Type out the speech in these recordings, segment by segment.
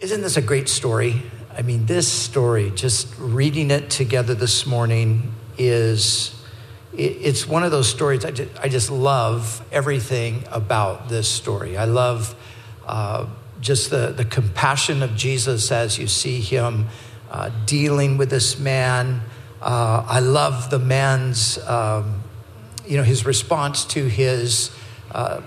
Isn't this a great story? I mean, this story, just reading it together this morning, is it's one of those stories I just, I just love everything about this story. I love uh, just the, the compassion of Jesus as you see him uh, dealing with this man. Uh, I love the man's, um, you know, his response to his, uh,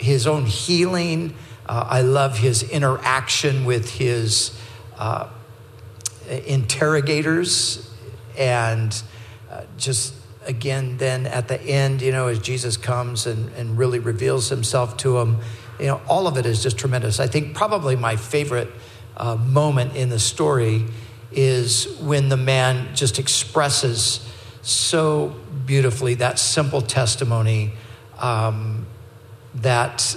his own healing. Uh, I love his interaction with his uh, interrogators and just again, then at the end, you know, as Jesus comes and, and really reveals himself to him, you know, all of it is just tremendous. I think probably my favorite uh, moment in the story is when the man just expresses so beautifully that simple testimony um, that,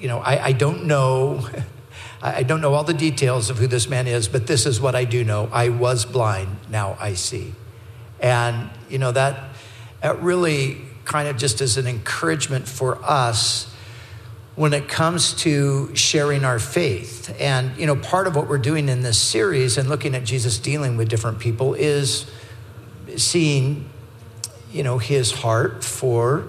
you know, I, I don't know. I don't know all the details of who this man is, but this is what I do know. I was blind, now I see. And, you know, that, that really kind of just is an encouragement for us when it comes to sharing our faith. And, you know, part of what we're doing in this series and looking at Jesus dealing with different people is seeing, you know, his heart for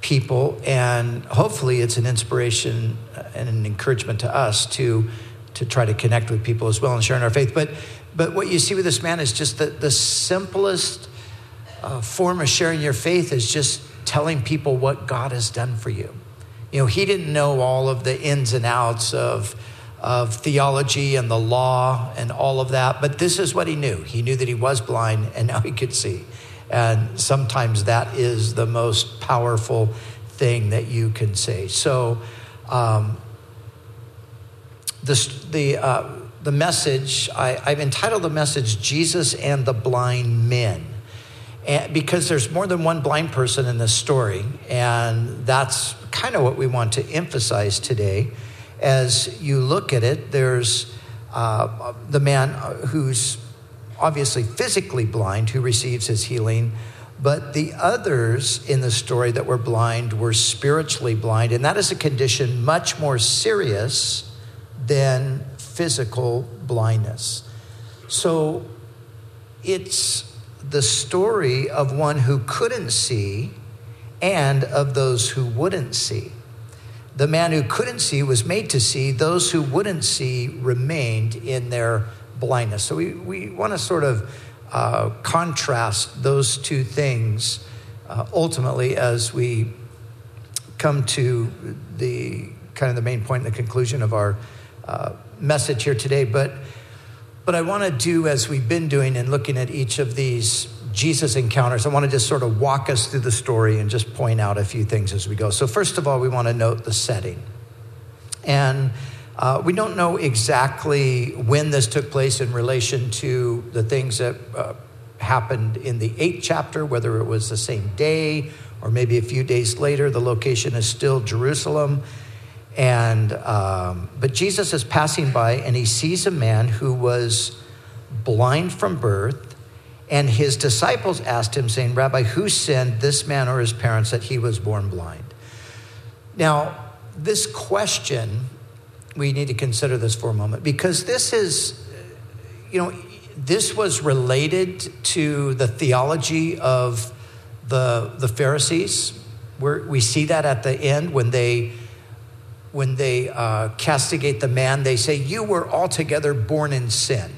people. And hopefully it's an inspiration and an encouragement to us to, to try to connect with people as well and sharing our faith. But, but what you see with this man is just the, the simplest uh, form of sharing your faith is just telling people what God has done for you. You know, he didn't know all of the ins and outs of, of theology and the law and all of that, but this is what he knew. He knew that he was blind and now he could see. And sometimes that is the most powerful thing that you can say. So, um, this, the, uh, the message, I, I've entitled the message Jesus and the Blind Men and because there's more than one blind person in this story. And that's kind of what we want to emphasize today. As you look at it, there's uh, the man who's obviously physically blind who receives his healing. But the others in the story that were blind were spiritually blind, and that is a condition much more serious than physical blindness. So it's the story of one who couldn't see and of those who wouldn't see. The man who couldn't see was made to see, those who wouldn't see remained in their blindness. So we, we want to sort of uh, contrast those two things uh, ultimately as we come to the kind of the main point and the conclusion of our uh, message here today. But but I want to do, as we've been doing and looking at each of these Jesus encounters, I want to just sort of walk us through the story and just point out a few things as we go. So, first of all, we want to note the setting. And uh, we don't know exactly when this took place in relation to the things that uh, happened in the eighth chapter, whether it was the same day or maybe a few days later. The location is still Jerusalem. And, um, but Jesus is passing by and he sees a man who was blind from birth. And his disciples asked him, saying, Rabbi, who sinned, this man or his parents, that he was born blind? Now, this question, we need to consider this for a moment because this is, you know, this was related to the theology of the, the Pharisees. Where we see that at the end when they when they uh, castigate the man, they say, You were altogether born in sin.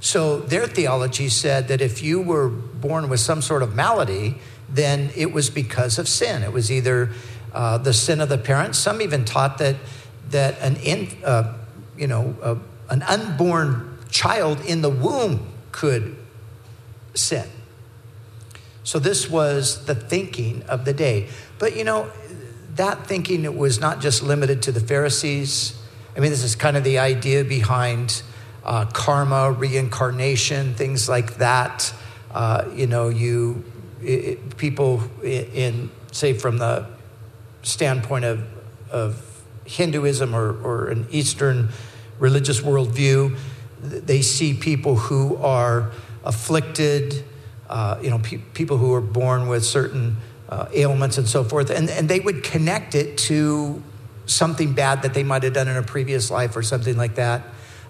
So their theology said that if you were born with some sort of malady, then it was because of sin. It was either uh, the sin of the parents. Some even taught that that an in, uh, you know uh, an unborn child in the womb could sin. So this was the thinking of the day. But you know, that thinking was not just limited to the Pharisees. I mean, this is kind of the idea behind uh, karma, reincarnation, things like that. Uh, you know, you it, people in, say, from the standpoint of, of Hinduism or, or an Eastern religious worldview, they see people who are afflicted, uh, you know, pe- people who are born with certain uh, ailments and so forth. And, and they would connect it to something bad that they might have done in a previous life or something like that.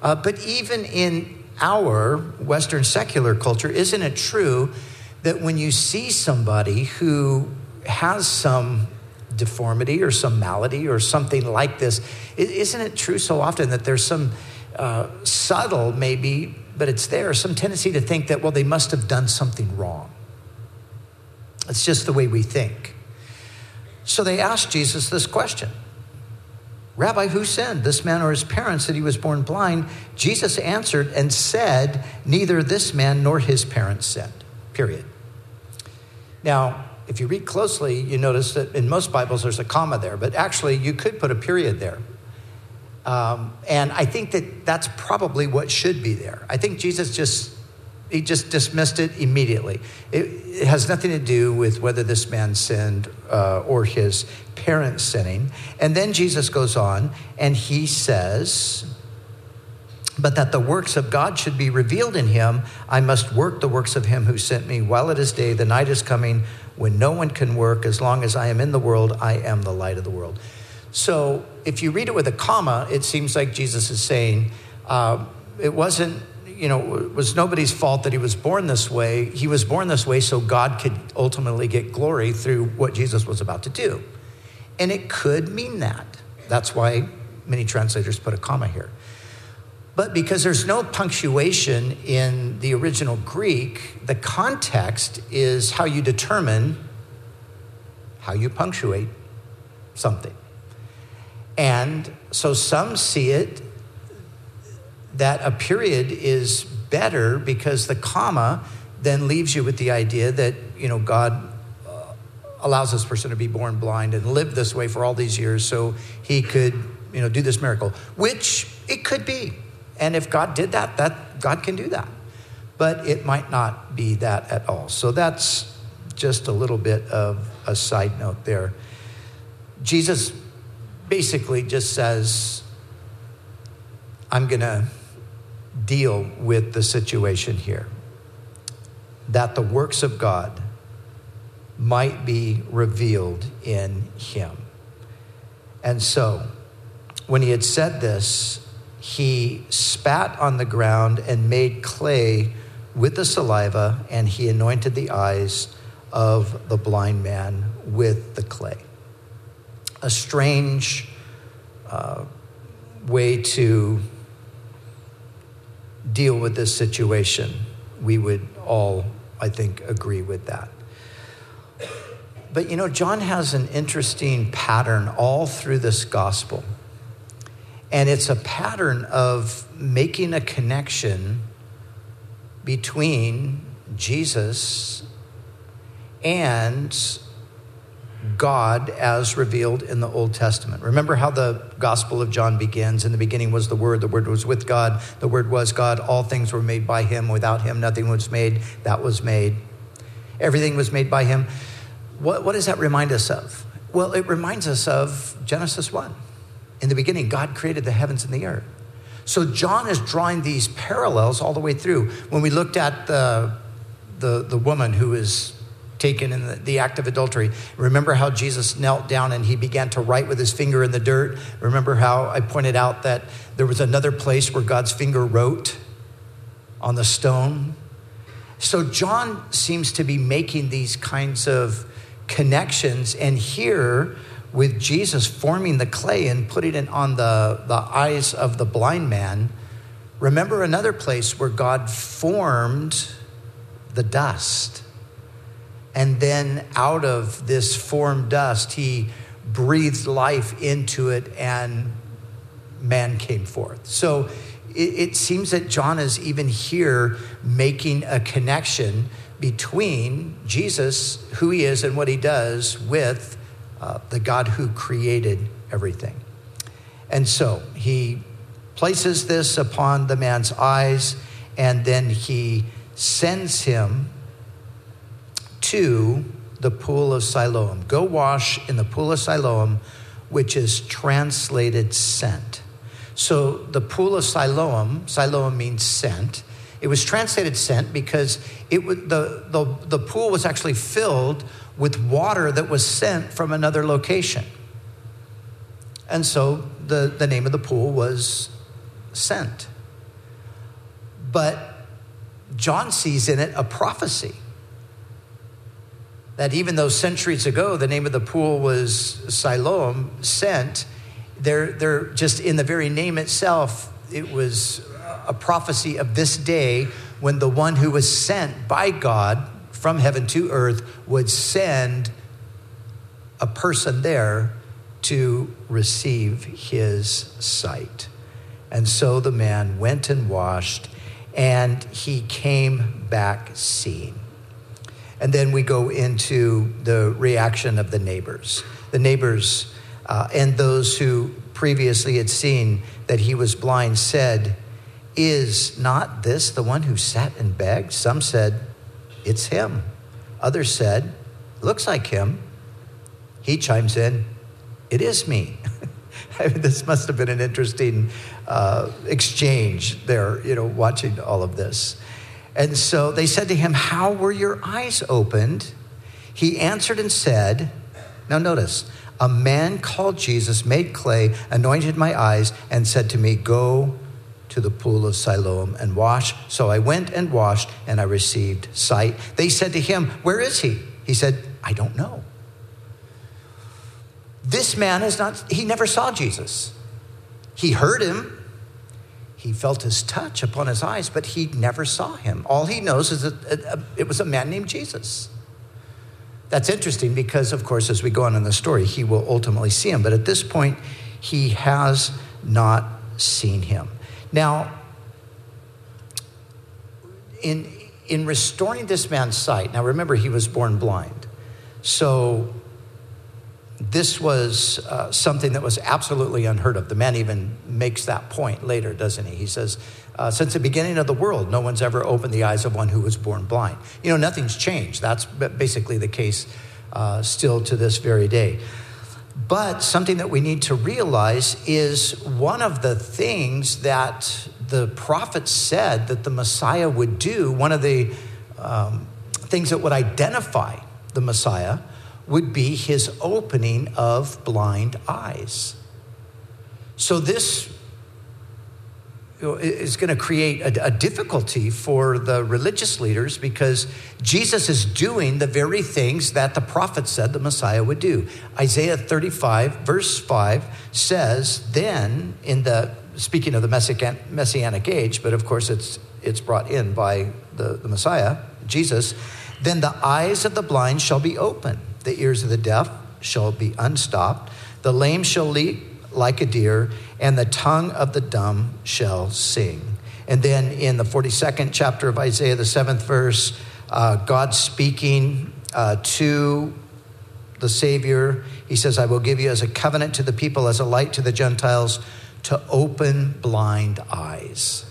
Uh, but even in our Western secular culture, isn't it true that when you see somebody who has some deformity or some malady or something like this, isn't it true so often that there's some uh, subtle, maybe, but it's there, some tendency to think that, well, they must have done something wrong? It's just the way we think. So they asked Jesus this question Rabbi, who sinned, this man or his parents, that he was born blind? Jesus answered and said, Neither this man nor his parents sinned, period. Now, if you read closely, you notice that in most Bibles there's a comma there, but actually you could put a period there. Um, and I think that that's probably what should be there. I think Jesus just he just dismissed it immediately. It, it has nothing to do with whether this man sinned uh, or his parents sinning. And then Jesus goes on and he says, but that the works of God should be revealed in him, I must work the works of him who sent me while it is day. The night is coming when no one can work. As long as I am in the world, I am the light of the world. So if you read it with a comma, it seems like Jesus is saying, uh, it wasn't, you know, it was nobody's fault that he was born this way. He was born this way so God could ultimately get glory through what Jesus was about to do. And it could mean that. That's why many translators put a comma here. But because there's no punctuation in the original Greek, the context is how you determine how you punctuate something. And so some see it that a period is better because the comma then leaves you with the idea that, you know, God uh, allows this person to be born blind and live this way for all these years so he could, you know, do this miracle, which it could be. And if God did that, that God can do that. But it might not be that at all. So that's just a little bit of a side note there. Jesus basically just says, I'm going to deal with the situation here. That the works of God might be revealed in him. And so, when he had said this, he spat on the ground and made clay with the saliva, and he anointed the eyes of the blind man with the clay. A strange uh, way to deal with this situation. We would all, I think, agree with that. But you know, John has an interesting pattern all through this gospel. And it's a pattern of making a connection between Jesus and God as revealed in the Old Testament. Remember how the Gospel of John begins? In the beginning was the Word, the Word was with God, the Word was God, all things were made by Him. Without Him, nothing was made that was made. Everything was made by Him. What, what does that remind us of? Well, it reminds us of Genesis 1. In the beginning, God created the heavens and the earth. So John is drawing these parallels all the way through. When we looked at the, the, the woman who is taken in the, the, act of adultery. Remember how Jesus knelt down and he began to write with his finger in the dirt? Remember how I pointed out that there was another place where God's finger wrote on the stone? So John seems to be making these kinds of connections. And here, with Jesus forming the clay and putting it on the, the eyes of the blind man, remember another place where God formed the dust. And then out of this formed dust, he breathed life into it and man came forth. So it, it seems that John is even here making a connection between Jesus, who he is and what he does, with uh, the God who created everything. And so he places this upon the man's eyes, and then he sends him to the pool of Siloam. Go wash in the pool of Siloam, which is translated sent. So the pool of Siloam, Siloam means sent. It was translated sent because it was, the, the, the pool was actually filled with water that was sent from another location. And so the, the name of the pool was sent. But John sees in it a prophecy that even though centuries ago the name of the pool was Siloam, sent, they're, they're just in the very name itself, it was a prophecy of this day when the one who was sent by God from heaven to earth would send a person there to receive his sight. And so the man went and washed, and he came back seeing. And then we go into the reaction of the neighbors. The neighbors uh, and those who previously had seen that he was blind said, Is not this the one who sat and begged? Some said, It's him. Others said, Looks like him. He chimes in, It is me. I mean, this must have been an interesting uh, exchange there, you know, watching all of this. And so they said to him, How were your eyes opened? He answered and said, Now notice, a man called Jesus made clay, anointed my eyes, and said to me, Go to the pool of Siloam and wash. So I went and washed, and I received sight. They said to him, Where is he? He said, I don't know. This man is not, he never saw Jesus. He heard him, he felt his touch upon his eyes, but he never saw him. All he knows is that uh, uh, it was a man named Jesus. That's interesting because, of course, as we go on in the story, he will ultimately see him. But at this point, he has not seen him. Now, in, in restoring this man's sight, now remember, he was born blind. So this was uh, something that was absolutely unheard of. The man even makes that point later, doesn't he? He says, uh, Since the beginning of the world, no one's ever opened the eyes of one who was born blind. You know, nothing's changed. That's basically the case uh, still to this very day. But something that we need to realize is one of the things that the prophets said that the Messiah would do, one of the um, things that would identify the Messiah would be his opening of blind eyes. So, this is going to create a, a, difficulty for the religious leaders because Jesus is doing the very things that the prophet said the Messiah would do. Isaiah 35, verse 5 says, Then, in the speaking of the messianic age, but of course it's, it's brought in by the, the Messiah, Jesus, then the eyes of the blind shall be opened the ears of the deaf shall be unstopped, the lame shall leap like a deer, and the tongue of the dumb shall sing. And then in the 42nd chapter of Isaiah, the seventh verse, uh, God speaking uh, to the Savior, he says, I will give you as a covenant to the people, as a light to the Gentiles, to open blind eyes.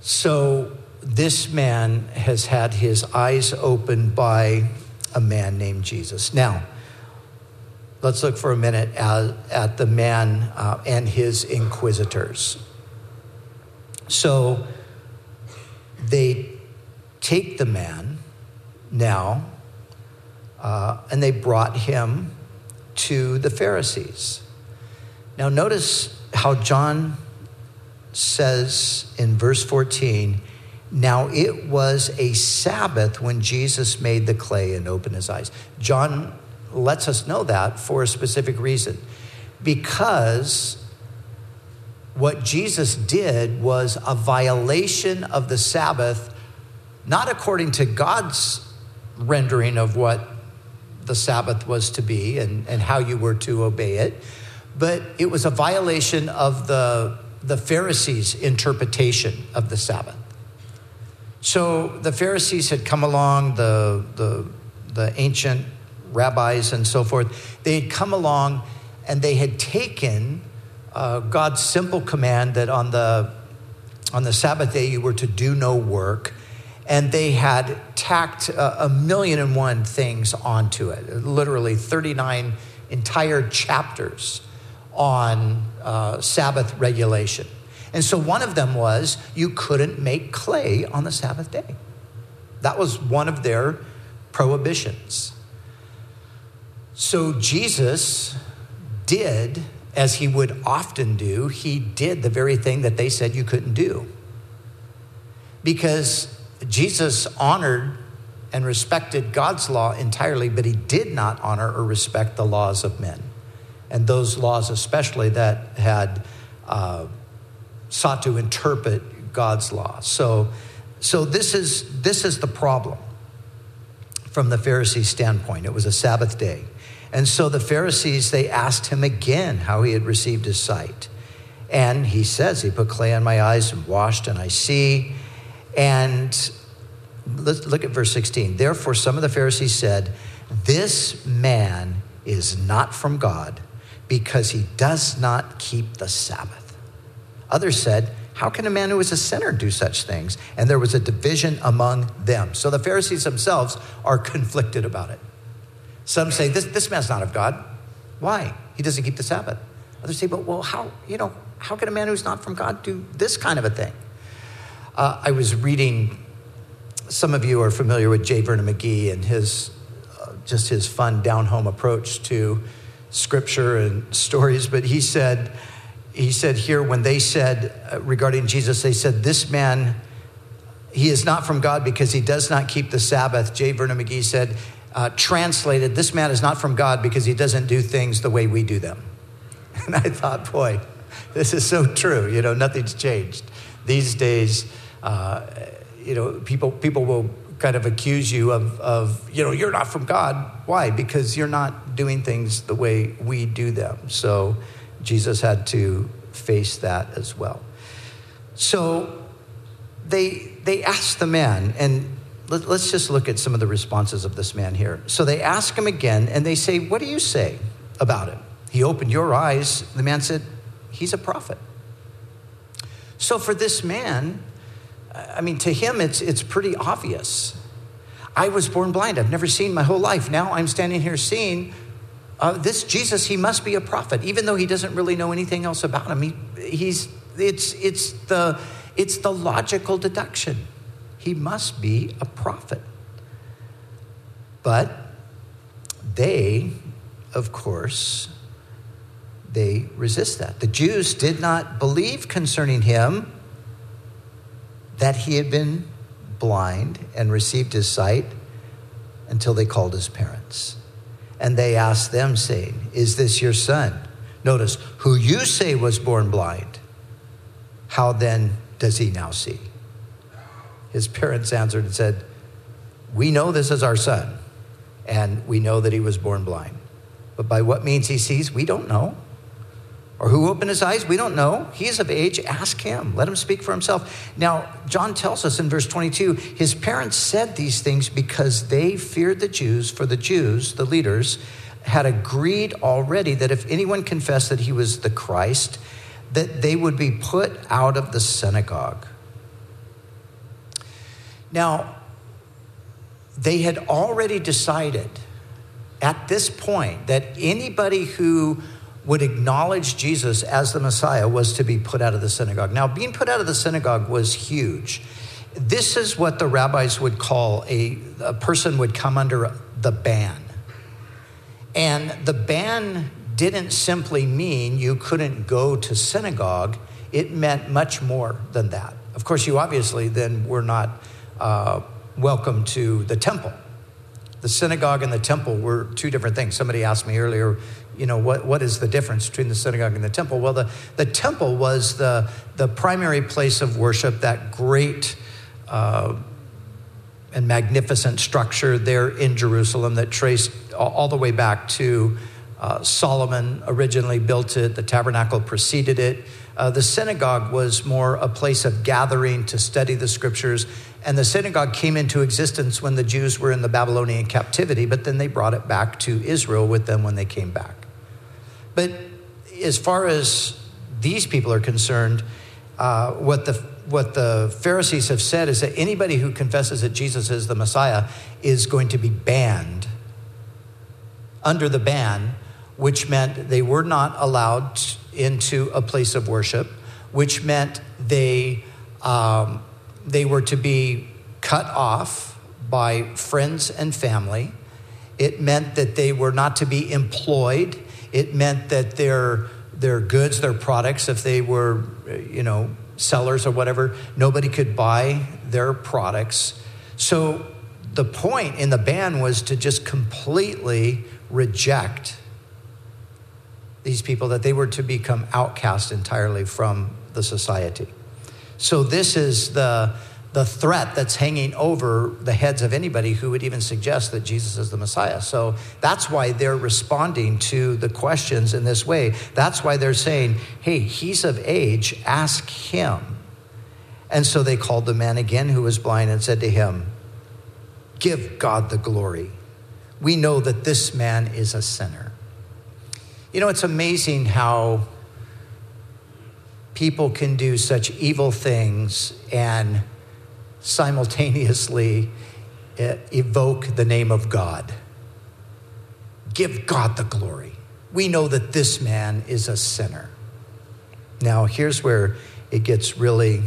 So this man has had his eyes opened by a man named Jesus. Now, let's look for a minute at, at the man uh, and his inquisitors. So they take the man now uh, and they brought him to the Pharisees. Now, notice how John says in verse 14, now, it was a Sabbath when Jesus made the clay and opened his eyes. John lets us know that for a specific reason. Because what Jesus did was a violation of the Sabbath, not according to God's rendering of what the Sabbath was to be and, and how you were to obey it, but it was a violation of the, the Pharisees' interpretation of the Sabbath. So the Pharisees had come along, the, the, the ancient rabbis and so forth, they had come along and they had taken uh, God's simple command that on the, on the Sabbath day you were to do no work, and they had tacked a, a million and one things onto it, literally 39 entire chapters on uh, Sabbath regulation. And so one of them was you couldn't make clay on the Sabbath day. That was one of their prohibitions. So Jesus did, as he would often do, he did the very thing that they said you couldn't do. because Jesus honored and respected God's law entirely, but he did not honor or respect the laws of men. And those laws, especially that had uh, sought to interpret God's law. So, so this, is, this is the problem from the Pharisees' standpoint. It was a Sabbath day. And so the Pharisees, they asked him again how he had received his sight. And he says, He put clay on my eyes and washed, and I see. And let's look at verse 16. Therefore, some of the Pharisees said, This man is not from God because he does not keep the Sabbath. Others said, How can a man who is a sinner do such things? And there was a division among them. So the Pharisees themselves are conflicted about it. Some say, This, this man's not of God. Why? He doesn't keep the Sabbath. Others say, But well, how, you know, how can a man who's not from God do this kind of a thing? Uh, I was reading, some of you are familiar with J. Vernon McGee and his, uh, just his fun down home approach to scripture and stories, but he said, he said here when they said uh, regarding Jesus, they said, This man, he is not from God because he does not keep the Sabbath. J. Vernon McGee said, uh, translated, This man is not from God because he doesn't do things the way we do them. And I thought, boy, this is so true. You know, nothing's changed. These days, uh, you know, people, people will kind of accuse you of, of, you know, you're not from God. Why? Because you're not doing things the way we do them. So Jesus had to face that as well. So they, they asked the man, and let, us just look at some of the responses of this man here. So they ask him again, and they say, What do you say about it? He opened your eyes. The man said, He's a prophet. So for this man, I mean, to him, it's, it's pretty obvious. I was born blind. I've never seen my whole life. Now I'm standing here seeing uh, this Jesus. He must be a prophet, even though he doesn't really know anything else about him. He, he's, it's, it's, the, it's the logical deduction. He must be a prophet. But they, of course, they resist that. The Jews did not believe concerning him that he had been blind and received his sight until they called his parents. And they asked them, saying, Is this your son? Notice, who you say was born blind, how then does he now see? His parents answered and said, We know this is our son, and we know that he was born blind. But by what means he sees, we don't know. Or who opened his eyes? We don't know. He is of age. Ask him. Let him speak for himself. Now, John tells us in verse 22 his parents said these things because they feared the Jews, for the Jews, the leaders, had agreed already that if anyone confessed that he was the Christ, that they would be put out of the synagogue. Now, they had already decided at this point that anybody who would acknowledge Jesus as the Messiah was to be put out of the synagogue. Now, being put out of the synagogue was huge. This is what the rabbis would call a, a person would come under the ban. And the ban didn't simply mean you couldn't go to synagogue, it meant much more than that. Of course, you obviously then were not uh, welcome to the temple. The synagogue and the temple were two different things. Somebody asked me earlier, you know, what, what is the difference between the synagogue and the temple? Well, the, the temple was the, the primary place of worship, that great uh, and magnificent structure there in Jerusalem that traced all the way back to uh, Solomon originally built it, the tabernacle preceded it. Uh, the synagogue was more a place of gathering to study the scriptures. And the synagogue came into existence when the Jews were in the Babylonian captivity, but then they brought it back to Israel with them when they came back. But as far as these people are concerned, uh, what the what the Pharisees have said is that anybody who confesses that Jesus is the Messiah is going to be banned under the ban, which meant they were not allowed into a place of worship, which meant they um, they were to be cut off by friends and family. It meant that they were not to be employed it meant that their, their goods, their products, if they were, you know, sellers or whatever. Nobody could buy their products. So the point in the ban was to just completely reject these people, that they were to become outcast entirely from the society. So this is the the threat that's hanging over the heads of anybody who would even suggest that Jesus is the Messiah. So that's why they're responding to the questions in this way. That's why they're saying, hey, he's of age, ask him. And so they called the man again who was blind and said to him, Give God the glory. We know that this man is a sinner. You know, it's amazing how people can do such evil things and simultaneously eh, evoke the name of God. Give God the glory. We know that this man is a sinner. Now, here's where it gets really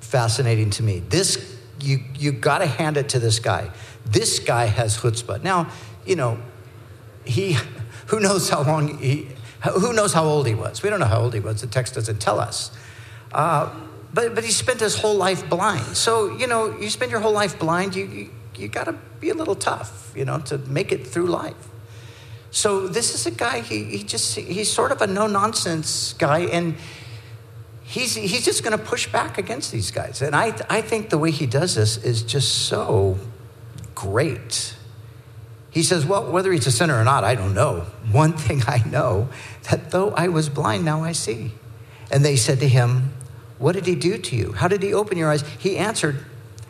fascinating to me. This, you, you got to hand it to this guy. This guy has chutzpah. Now, you know, he, who knows how long he, who knows how old he was? We don't know how old he was. The text doesn't tell us. Uh, but, but he spent his whole life blind. So, you know, you spend your whole life blind, you, you, you got to be a little tough, you know, to make it through life. So this is a guy, he, he just, he's sort of a no nonsense guy. And he's, he's just going to push back against these guys. And I, I think the way he does this is just so great. He says, Well, whether he's a sinner or not, I don't know. One thing I know that though I was blind, now I see. And they said to him, what did he do to you? How did he open your eyes? He answered,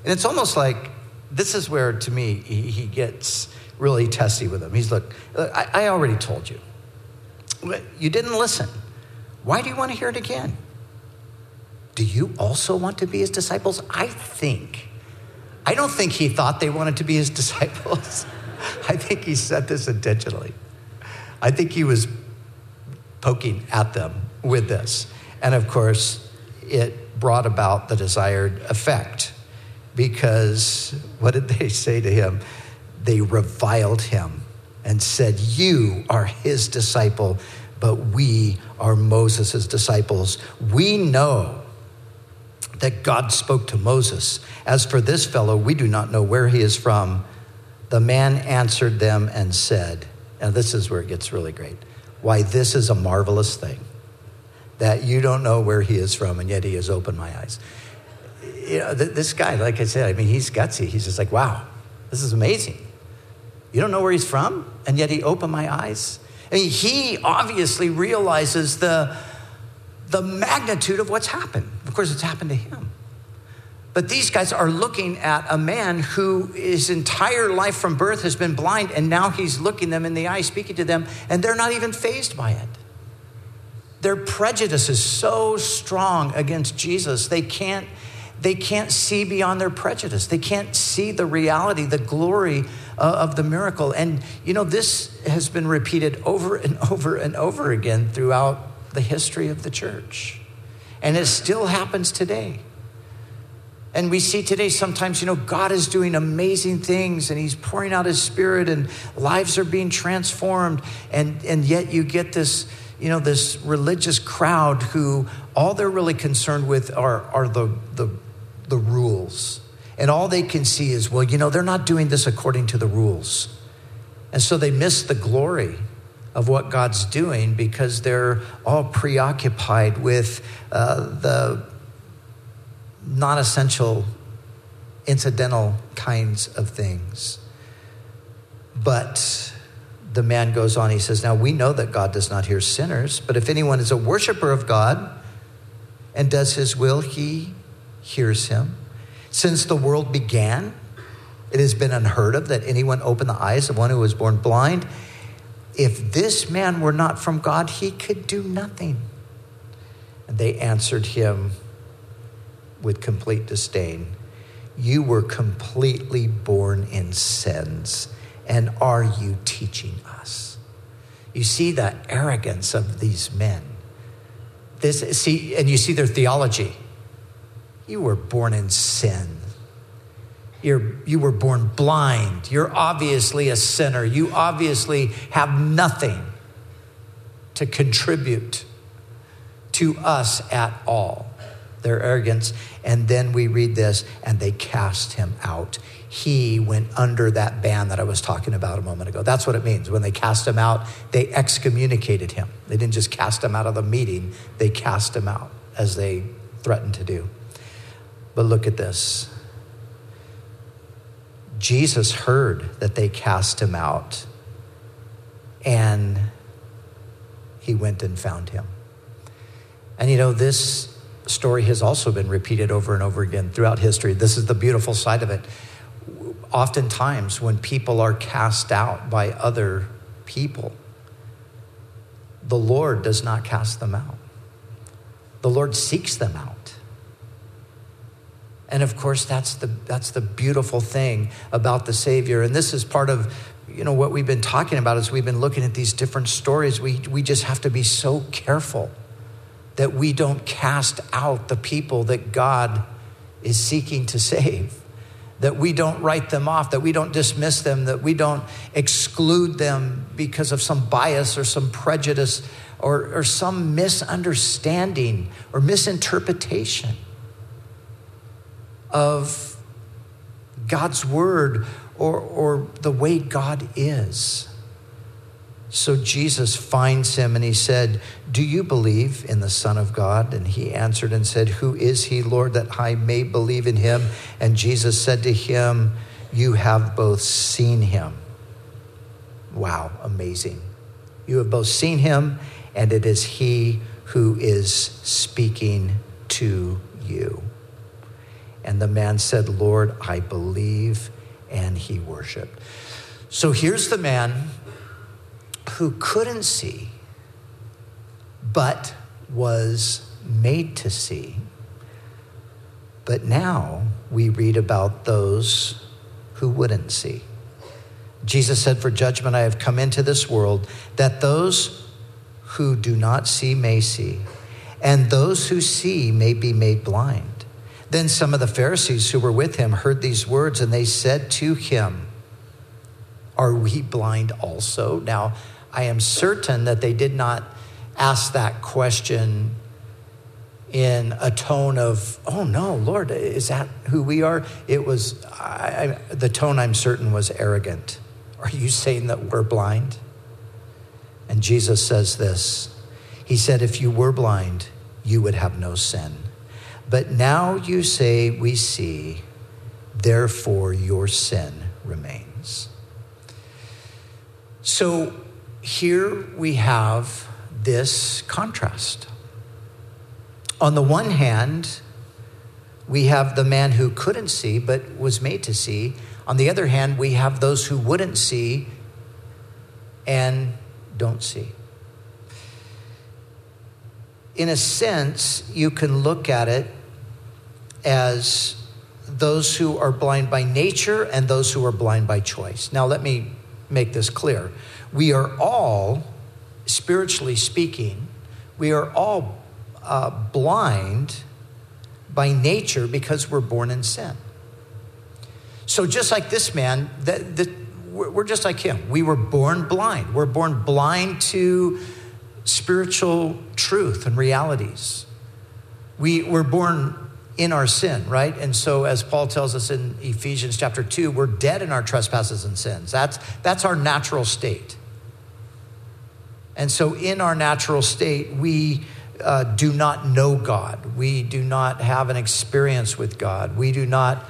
and it's almost like this is where, to me, he, he gets really testy with him. He's, look, I, I already told you. You didn't listen. Why do you want to hear it again? Do you also want to be his disciples? I think. I don't think he thought they wanted to be his disciples. I think he said this intentionally. I think he was poking at them with this. And of course, it brought about the desired effect. Because what did they say to him? They reviled him and said, You are his disciple, but we are Moses' disciples. We know that God spoke to Moses. As for this fellow, we do not know where he is from. The man answered them and said, and this is where it gets really great. Why, this is a marvelous thing that you don't know where he is from, and yet he has opened my eyes. You know, th- this guy, like I said, I mean, he's gutsy. He's just like, wow, this is amazing. You don't know where he's from, and yet he opened my eyes. I mean, he obviously realizes the, the magnitude of what's happened. Of course, it's happened to him. But these guys are looking at a man who his entire life from birth has been blind, and now he's looking them in the eye, speaking to them, and they're not even fazed by it. Their prejudice is so strong against Jesus, they can't, they can't see beyond their prejudice. They can't see the reality, the glory uh, of the miracle. And, you know, this has been repeated over and over and over again throughout the history of the church. And it still happens today. And we see today sometimes, you know, God is doing amazing things and He's pouring out His Spirit and lives are being transformed. And, and yet you get this you know, this religious crowd who all they're really concerned with are, are the, the, the rules. And all they can see is, well, you know, they're not doing this according to the rules. And so they miss the glory of what God's doing because they're all preoccupied with uh, the non essential, incidental kinds of things. But the man goes on, he says, Now we know that God does not hear sinners, but if anyone is a worshiper of God and does his will, he hears him. Since the world began, it has been unheard of that anyone open the eyes of one who was born blind. If this man were not from God, he could do nothing. And they answered him with complete disdain You were completely born in sins and are you teaching us? You see the arrogance of these men. This, see, and you see their theology. You were born in sin. You're, you were born blind. You're obviously a sinner. You obviously have nothing to contribute to us at all. Their arrogance. And then we read this, and they cast him out. He went under that ban that I was talking about a moment ago. That's what it means. When they cast him out, they excommunicated him. They didn't just cast him out of the meeting, they cast him out as they threatened to do. But look at this. Jesus heard that they cast him out, and he went and found him. And you know, this story has also been repeated over and over again throughout history. This is the beautiful side of it. Oftentimes, when people are cast out by other people, the Lord does not cast them out. The Lord seeks them out. And of course, that's the, that's the beautiful thing about the Savior. And this is part of you know what we've been talking about as we've been looking at these different stories. We, we just have to be so careful that we don't cast out the people that God is seeking to save, that we don't write them off, that we don't dismiss them, that we don't exclude them because of some bias or some prejudice or, or some misunderstanding or misinterpretation of God's word or, or the way God is. So Jesus finds him and he said, Do you believe in the Son of God? And he answered and said, Who is he, Lord, that I may believe in him? And Jesus said to him, You have both seen him. Wow, amazing. You have both seen him, and it is he who is speaking to you. And the man said, Lord, I believe, and he worshiped. So here's the man who couldn't see, but was made to see. But now we read about those who wouldn't see. Jesus said, For judgment I have come into this world, that those who do not see may see, and those who see may be made blind. Then some of the Pharisees who were with him heard these words, and they said to him, Are we blind also? Now, I am certain that they did not ask that question in a tone of, oh no, Lord, is that who we are? It was, I, I, the tone I'm certain was arrogant. Are you saying that we're blind? And Jesus says this He said, if you were blind, you would have no sin. But now you say, we see, therefore your sin remains. So, here we have this contrast. On the one hand, we have the man who couldn't see but was made to see. On the other hand, we have those who wouldn't see and don't see. In a sense, you can look at it as those who are blind by nature and those who are blind by choice. Now, let me make this clear. We are all, spiritually speaking, we are all uh, blind by nature because we're born in sin. So, just like this man, that, that, we're just like him. We were born blind. We're born blind to spiritual truth and realities. We were born in our sin, right? And so, as Paul tells us in Ephesians chapter 2, we're dead in our trespasses and sins. That's, that's our natural state. And so, in our natural state, we uh, do not know God. We do not have an experience with God. We do not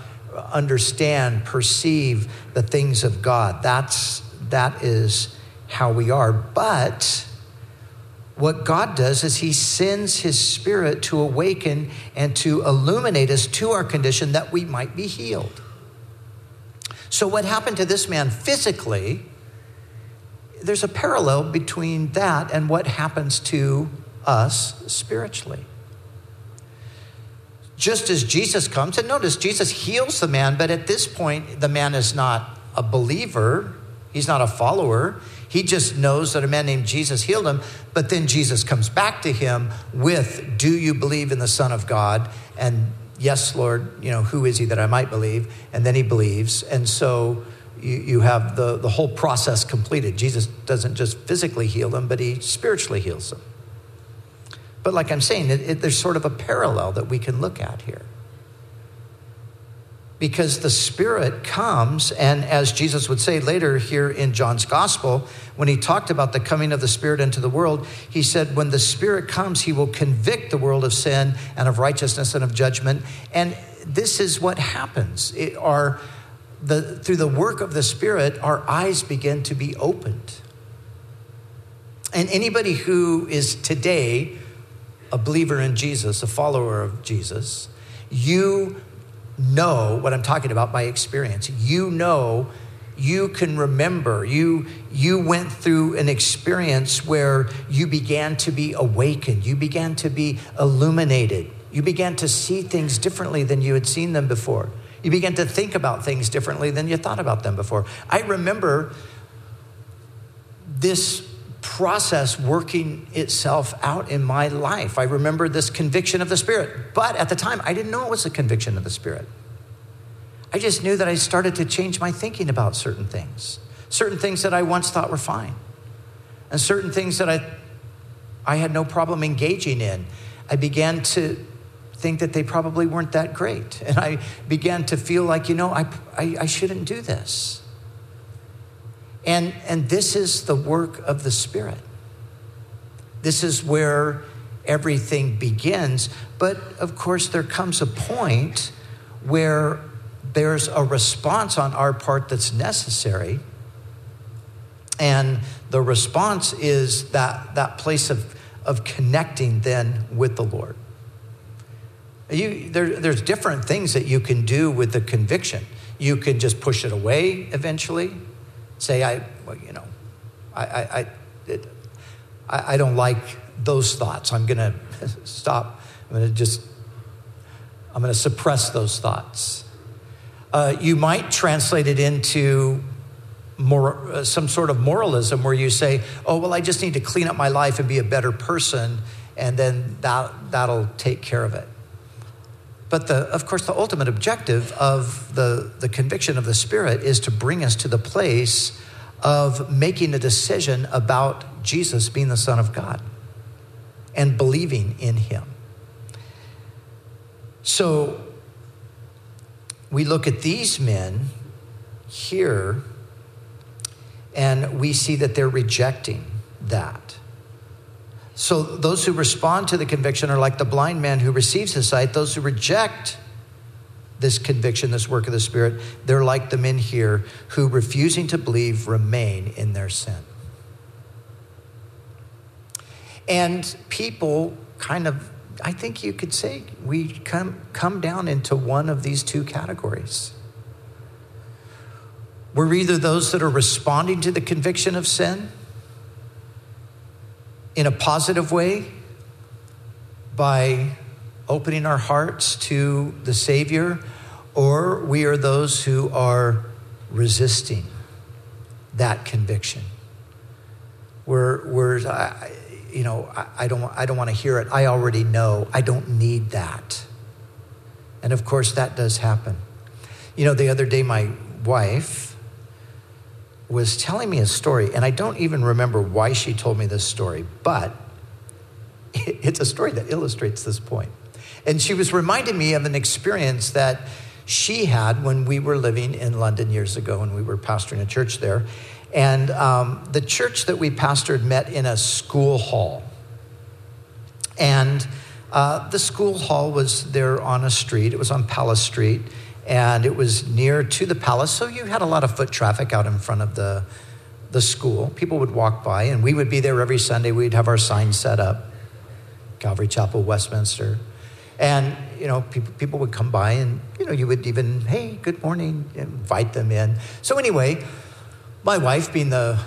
understand, perceive the things of God. That's, that is how we are. But what God does is He sends His Spirit to awaken and to illuminate us to our condition that we might be healed. So, what happened to this man physically there's a parallel between that and what happens to us spiritually. Just as Jesus comes, and notice Jesus heals the man, but at this point, the man is not a believer, he's not a follower. He just knows that a man named Jesus healed him, but then Jesus comes back to him with, Do you believe in the Son of God? And yes, Lord, you know, who is he that I might believe? And then he believes. And so you, you have the, the whole process completed. Jesus doesn't just physically heal them, but he spiritually heals them. But like I'm saying, it, it, there's sort of a parallel that we can look at here. Because the Spirit comes, and as Jesus would say later here in John's Gospel, when he talked about the coming of the Spirit into the world, he said, When the Spirit comes, he will convict the world of sin and of righteousness and of judgment. And this is what happens. It, our, the, through the work of the Spirit, our eyes begin to be opened. And anybody who is today a believer in Jesus, a follower of Jesus, you know what I'm talking about by experience. You know, you can remember, you, you went through an experience where you began to be awakened, you began to be illuminated, you began to see things differently than you had seen them before. You begin to think about things differently than you thought about them before. I remember this process working itself out in my life. I remember this conviction of the Spirit, but at the time, I didn't know it was a conviction of the Spirit. I just knew that I started to change my thinking about certain things, certain things that I once thought were fine, and certain things that I, I had no problem engaging in. I began to think that they probably weren't that great. And I began to feel like, you know, I, I, I shouldn't do this. And, and this is the work of the Spirit. This is where everything begins. But of course, there comes a point where there's a response on our part that's necessary. And the response is that, that place of, of connecting then with the Lord. You, there, there's different things that you can do with the conviction. You can just push it away eventually say, I, well, you know, I, I, I, it, I, I don't like those thoughts. I'm going to stop. I'm going to just, I'm going to suppress those thoughts. Uh, you might translate it into more, uh, some sort of moralism where you say, oh, well, I just need to clean up my life and be a better person, and then that, that'll take care of it. But the, of course, the ultimate objective of the, the conviction of the Spirit is to bring us to the place of making a decision about Jesus being the Son of God and believing in Him. So we look at these men here and we see that they're rejecting that. So those who respond to the conviction are like the blind man who receives his sight. Those who reject this conviction, this work of the Spirit, they're like the men here who, refusing to believe, remain in their sin. And people kind of, I think you could say, we come, come down into one of these two categories. We're either those that are responding to the conviction of sin in a positive way by opening our hearts to the Savior, or we are those who are resisting that conviction. We're, we're you know, I, I don't, I don't want to hear it. I already know. I don't need that. And of course, that does happen. You know, the other day, my wife, was telling me a story, and I don't even remember why she told me this story, but it's a story that illustrates this point. And she was reminding me of an experience that she had when we were living in London years ago and we were pastoring a church there. And um, the church that we pastored met in a school hall. And uh, the school hall was there on a street, it was on Palace Street and it was near to the palace, so you had a lot of foot traffic out in front of the, the school. People would walk by, and we would be there every Sunday. We'd have our sign set up Calvary Chapel, Westminster. And, you know, people, people would come by, and, you know, you would even, hey, good morning, invite them in. So, anyway, my wife, being the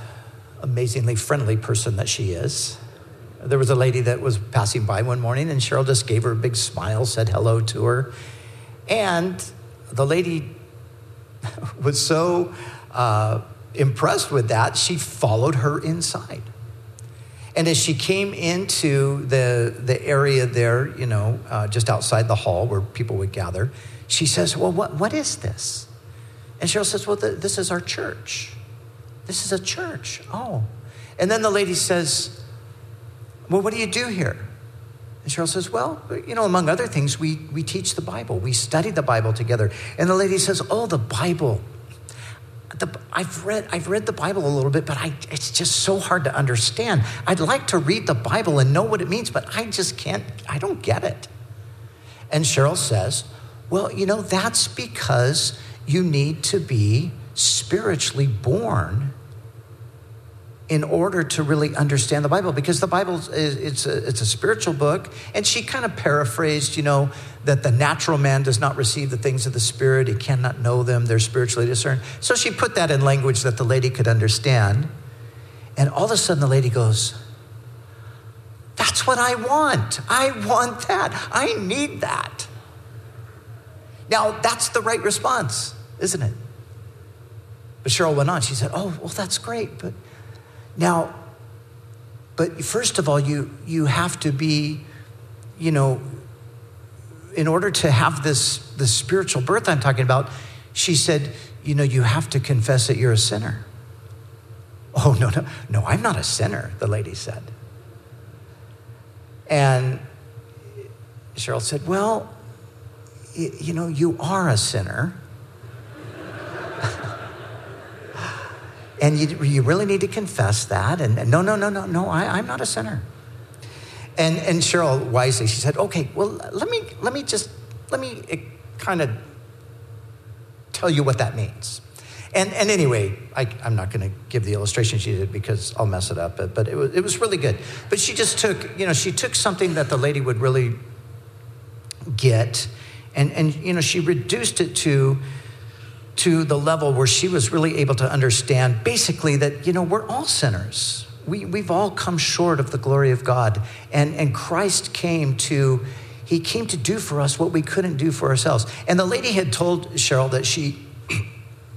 amazingly friendly person that she is, there was a lady that was passing by one morning, and Cheryl just gave her a big smile, said hello to her. And the lady was so uh, impressed with that, she followed her inside. And as she came into the, the area there, you know, uh, just outside the hall where people would gather, she says, Well, what, what is this? And Cheryl says, Well, the, this is our church. This is a church. Oh. And then the lady says, Well, what do you do here? And Cheryl says, Well, you know, among other things, we, we teach the Bible. We study the Bible together. And the lady says, Oh, the Bible. The, I've, read, I've read the Bible a little bit, but I, it's just so hard to understand. I'd like to read the Bible and know what it means, but I just can't, I don't get it. And Cheryl says, Well, you know, that's because you need to be spiritually born in order to really understand the Bible because the Bible is it's a, it's a spiritual book. And she kind of paraphrased you know that the natural man does not receive the things of the spirit. He cannot know them. They're spiritually discerned. So she put that in language that the lady could understand. And all of a sudden the lady goes that's what I want. I want that. I need that. Now that's the right response isn't it? But Cheryl went on. She said oh well that's great but now, but first of all, you, you have to be, you know, in order to have this, this spiritual birth I'm talking about, she said, you know, you have to confess that you're a sinner. Oh, no, no, no, I'm not a sinner, the lady said. And Cheryl said, well, you know, you are a sinner. And you, you really need to confess that. And, and no, no, no, no, no, I, I'm not a sinner. And, and Cheryl wisely, she said, okay, well, let me, let me just, let me eh, kind of tell you what that means. And, and anyway, I, am not going to give the illustration she did because I'll mess it up, but, but it, was, it was really good. But she just took, you know, she took something that the lady would really get and, and you know, she reduced it to to the level where she was really able to understand basically that, you know, we're all sinners. We, we've all come short of the glory of God. And, and Christ came to, he came to do for us what we couldn't do for ourselves. And the lady had told Cheryl that she,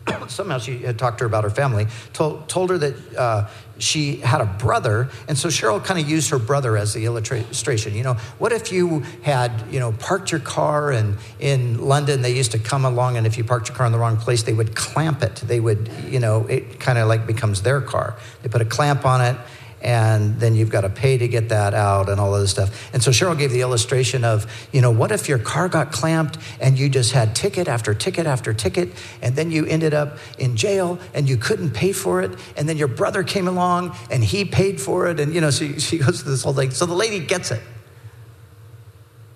somehow she had talked to her about her family, told, told her that uh, she had a brother. And so Cheryl kind of used her brother as the illustration. You know, what if you had, you know, parked your car and in London they used to come along and if you parked your car in the wrong place, they would clamp it. They would, you know, it kind of like becomes their car. They put a clamp on it and then you've got to pay to get that out and all of this stuff. And so Cheryl gave the illustration of, you know, what if your car got clamped and you just had ticket after ticket after ticket, and then you ended up in jail and you couldn't pay for it, and then your brother came along and he paid for it, and you know, so she goes through this whole thing. So the lady gets it.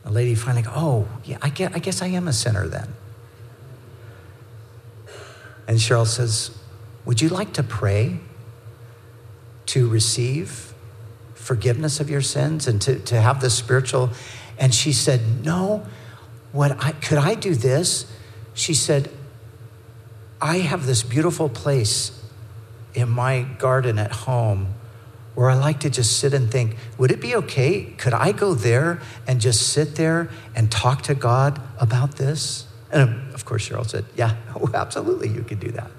The lady finally goes, oh, yeah, I guess, I guess I am a sinner then. And Cheryl says, Would you like to pray? To receive forgiveness of your sins and to, to have this spiritual. And she said, No, what I could I do this? She said, I have this beautiful place in my garden at home where I like to just sit and think, would it be okay? Could I go there and just sit there and talk to God about this? And um, of course, Cheryl said, Yeah, oh, absolutely, you could do that.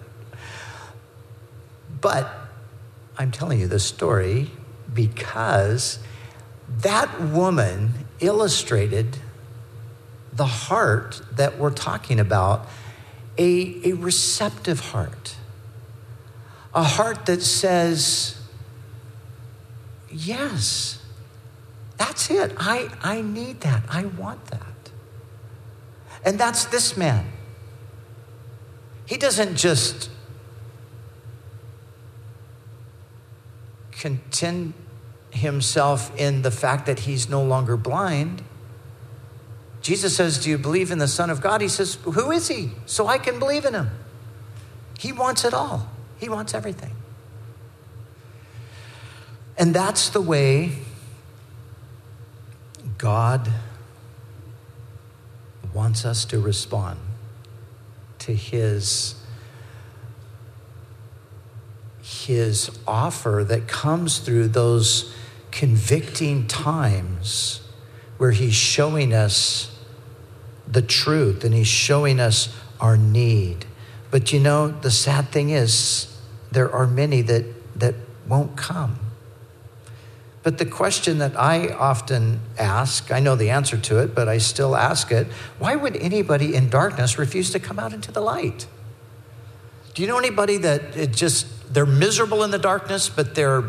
But I'm telling you this story because that woman illustrated the heart that we're talking about a, a receptive heart, a heart that says, Yes, that's it. I, I need that. I want that. And that's this man. He doesn't just content himself in the fact that he's no longer blind. Jesus says, Do you believe in the Son of God? He says, Who is he? So I can believe in him. He wants it all, he wants everything. And that's the way God wants us to respond to his his offer that comes through those convicting times where he's showing us the truth and he's showing us our need. But you know, the sad thing is, there are many that, that won't come. But the question that I often ask, I know the answer to it, but I still ask it why would anybody in darkness refuse to come out into the light? Do you know anybody that it just they're miserable in the darkness, but they're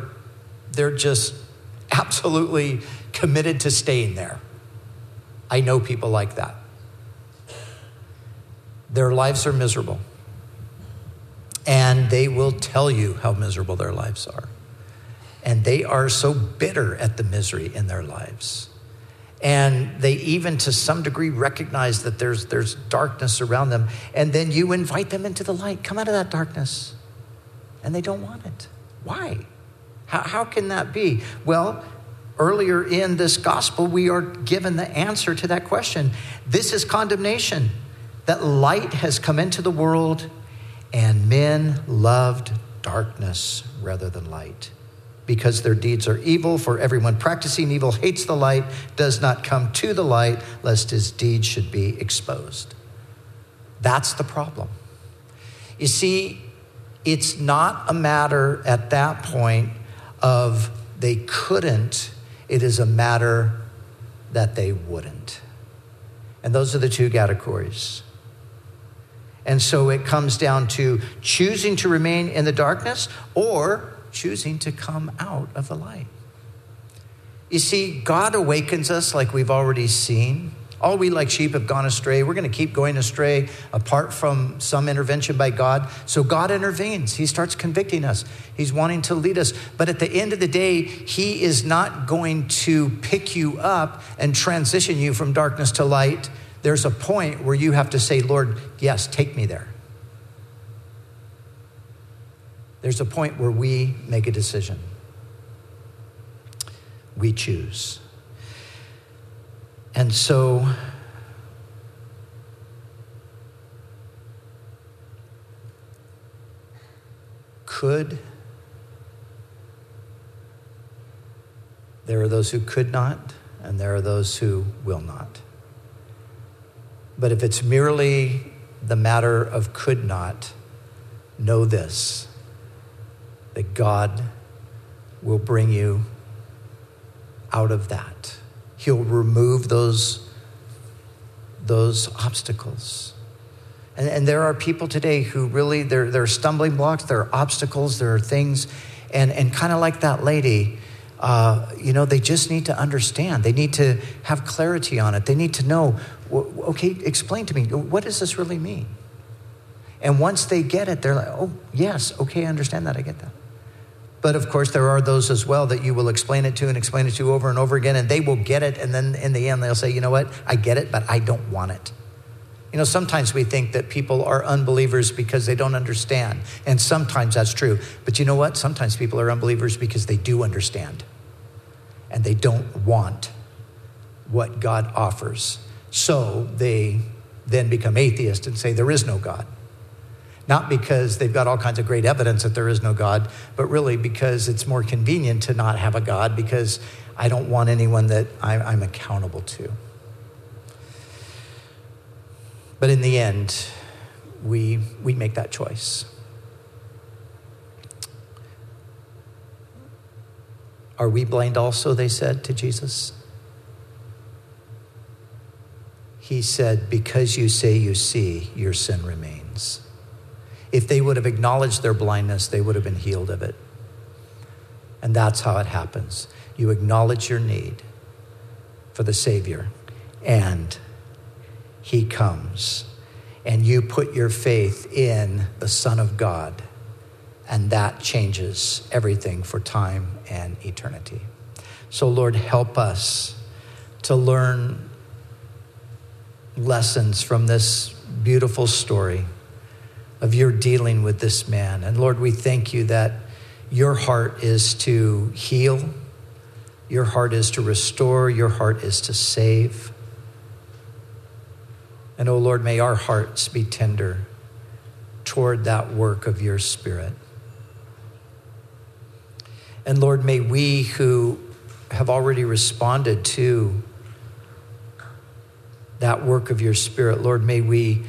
they're just absolutely committed to staying there. I know people like that. Their lives are miserable. And they will tell you how miserable their lives are. And they are so bitter at the misery in their lives. And they even to some degree recognize that there's, there's darkness around them. And then you invite them into the light. Come out of that darkness. And they don't want it. Why? How, how can that be? Well, earlier in this gospel, we are given the answer to that question. This is condemnation that light has come into the world and men loved darkness rather than light because their deeds are evil. For everyone practicing evil hates the light, does not come to the light, lest his deeds should be exposed. That's the problem. You see, it's not a matter at that point of they couldn't, it is a matter that they wouldn't. And those are the two categories. And so it comes down to choosing to remain in the darkness or choosing to come out of the light. You see, God awakens us like we've already seen. All we like sheep have gone astray. We're going to keep going astray apart from some intervention by God. So God intervenes. He starts convicting us. He's wanting to lead us. But at the end of the day, He is not going to pick you up and transition you from darkness to light there's a point where you have to say, Lord, yes, take me there. There's a point where we make a decision. We choose. And so, could there are those who could not, and there are those who will not. But if it's merely the matter of could not, know this that God will bring you out of that. He'll remove those, those obstacles. And, and there are people today who really, there, there are stumbling blocks, there are obstacles, there are things, and, and kind of like that lady, uh, you know, they just need to understand. They need to have clarity on it. They need to know, okay, explain to me, what does this really mean? And once they get it, they're like, oh, yes, okay, I understand that, I get that. But of course, there are those as well that you will explain it to and explain it to over and over again, and they will get it. And then in the end, they'll say, you know what, I get it, but I don't want it. You know, sometimes we think that people are unbelievers because they don't understand. And sometimes that's true. But you know what? Sometimes people are unbelievers because they do understand and they don't want what God offers. So they then become atheists and say there is no God. Not because they've got all kinds of great evidence that there is no God, but really because it's more convenient to not have a God because I don't want anyone that I'm accountable to. But in the end, we, we make that choice. Are we blind also? They said to Jesus. He said, Because you say you see, your sin remains. If they would have acknowledged their blindness, they would have been healed of it. And that's how it happens. You acknowledge your need for the Savior, and he comes, and you put your faith in the Son of God, and that changes everything for time and eternity. So, Lord, help us to learn lessons from this beautiful story of your dealing with this man. And Lord, we thank you that your heart is to heal, your heart is to restore, your heart is to save. And oh Lord, may our hearts be tender toward that work of your Spirit. And Lord, may we who have already responded to that work of your Spirit, Lord, may we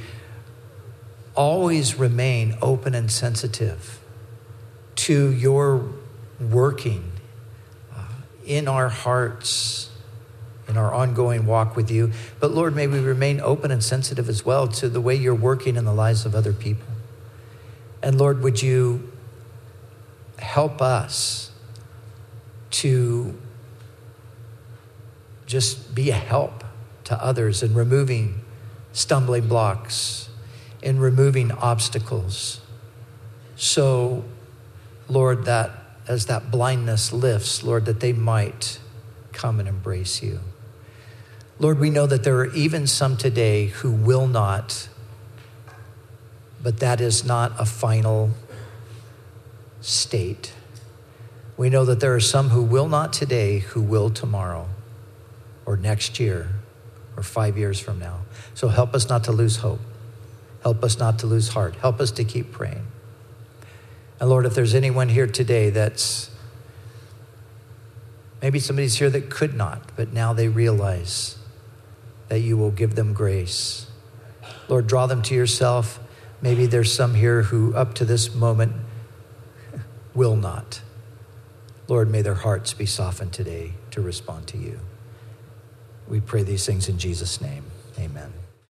always remain open and sensitive to your working uh, in our hearts in our ongoing walk with you. But Lord, may we remain open and sensitive as well to the way you're working in the lives of other people. And Lord, would you help us to just be a help to others in removing stumbling blocks, in removing obstacles. So, Lord, that as that blindness lifts, Lord, that they might come and embrace you. Lord, we know that there are even some today who will not, but that is not a final state. We know that there are some who will not today, who will tomorrow, or next year, or five years from now. So help us not to lose hope. Help us not to lose heart. Help us to keep praying. And Lord, if there's anyone here today that's maybe somebody's here that could not, but now they realize that you will give them grace. Lord, draw them to yourself. Maybe there's some here who, up to this moment, will not. Lord, may their hearts be softened today to respond to you. We pray these things in Jesus' name. Amen.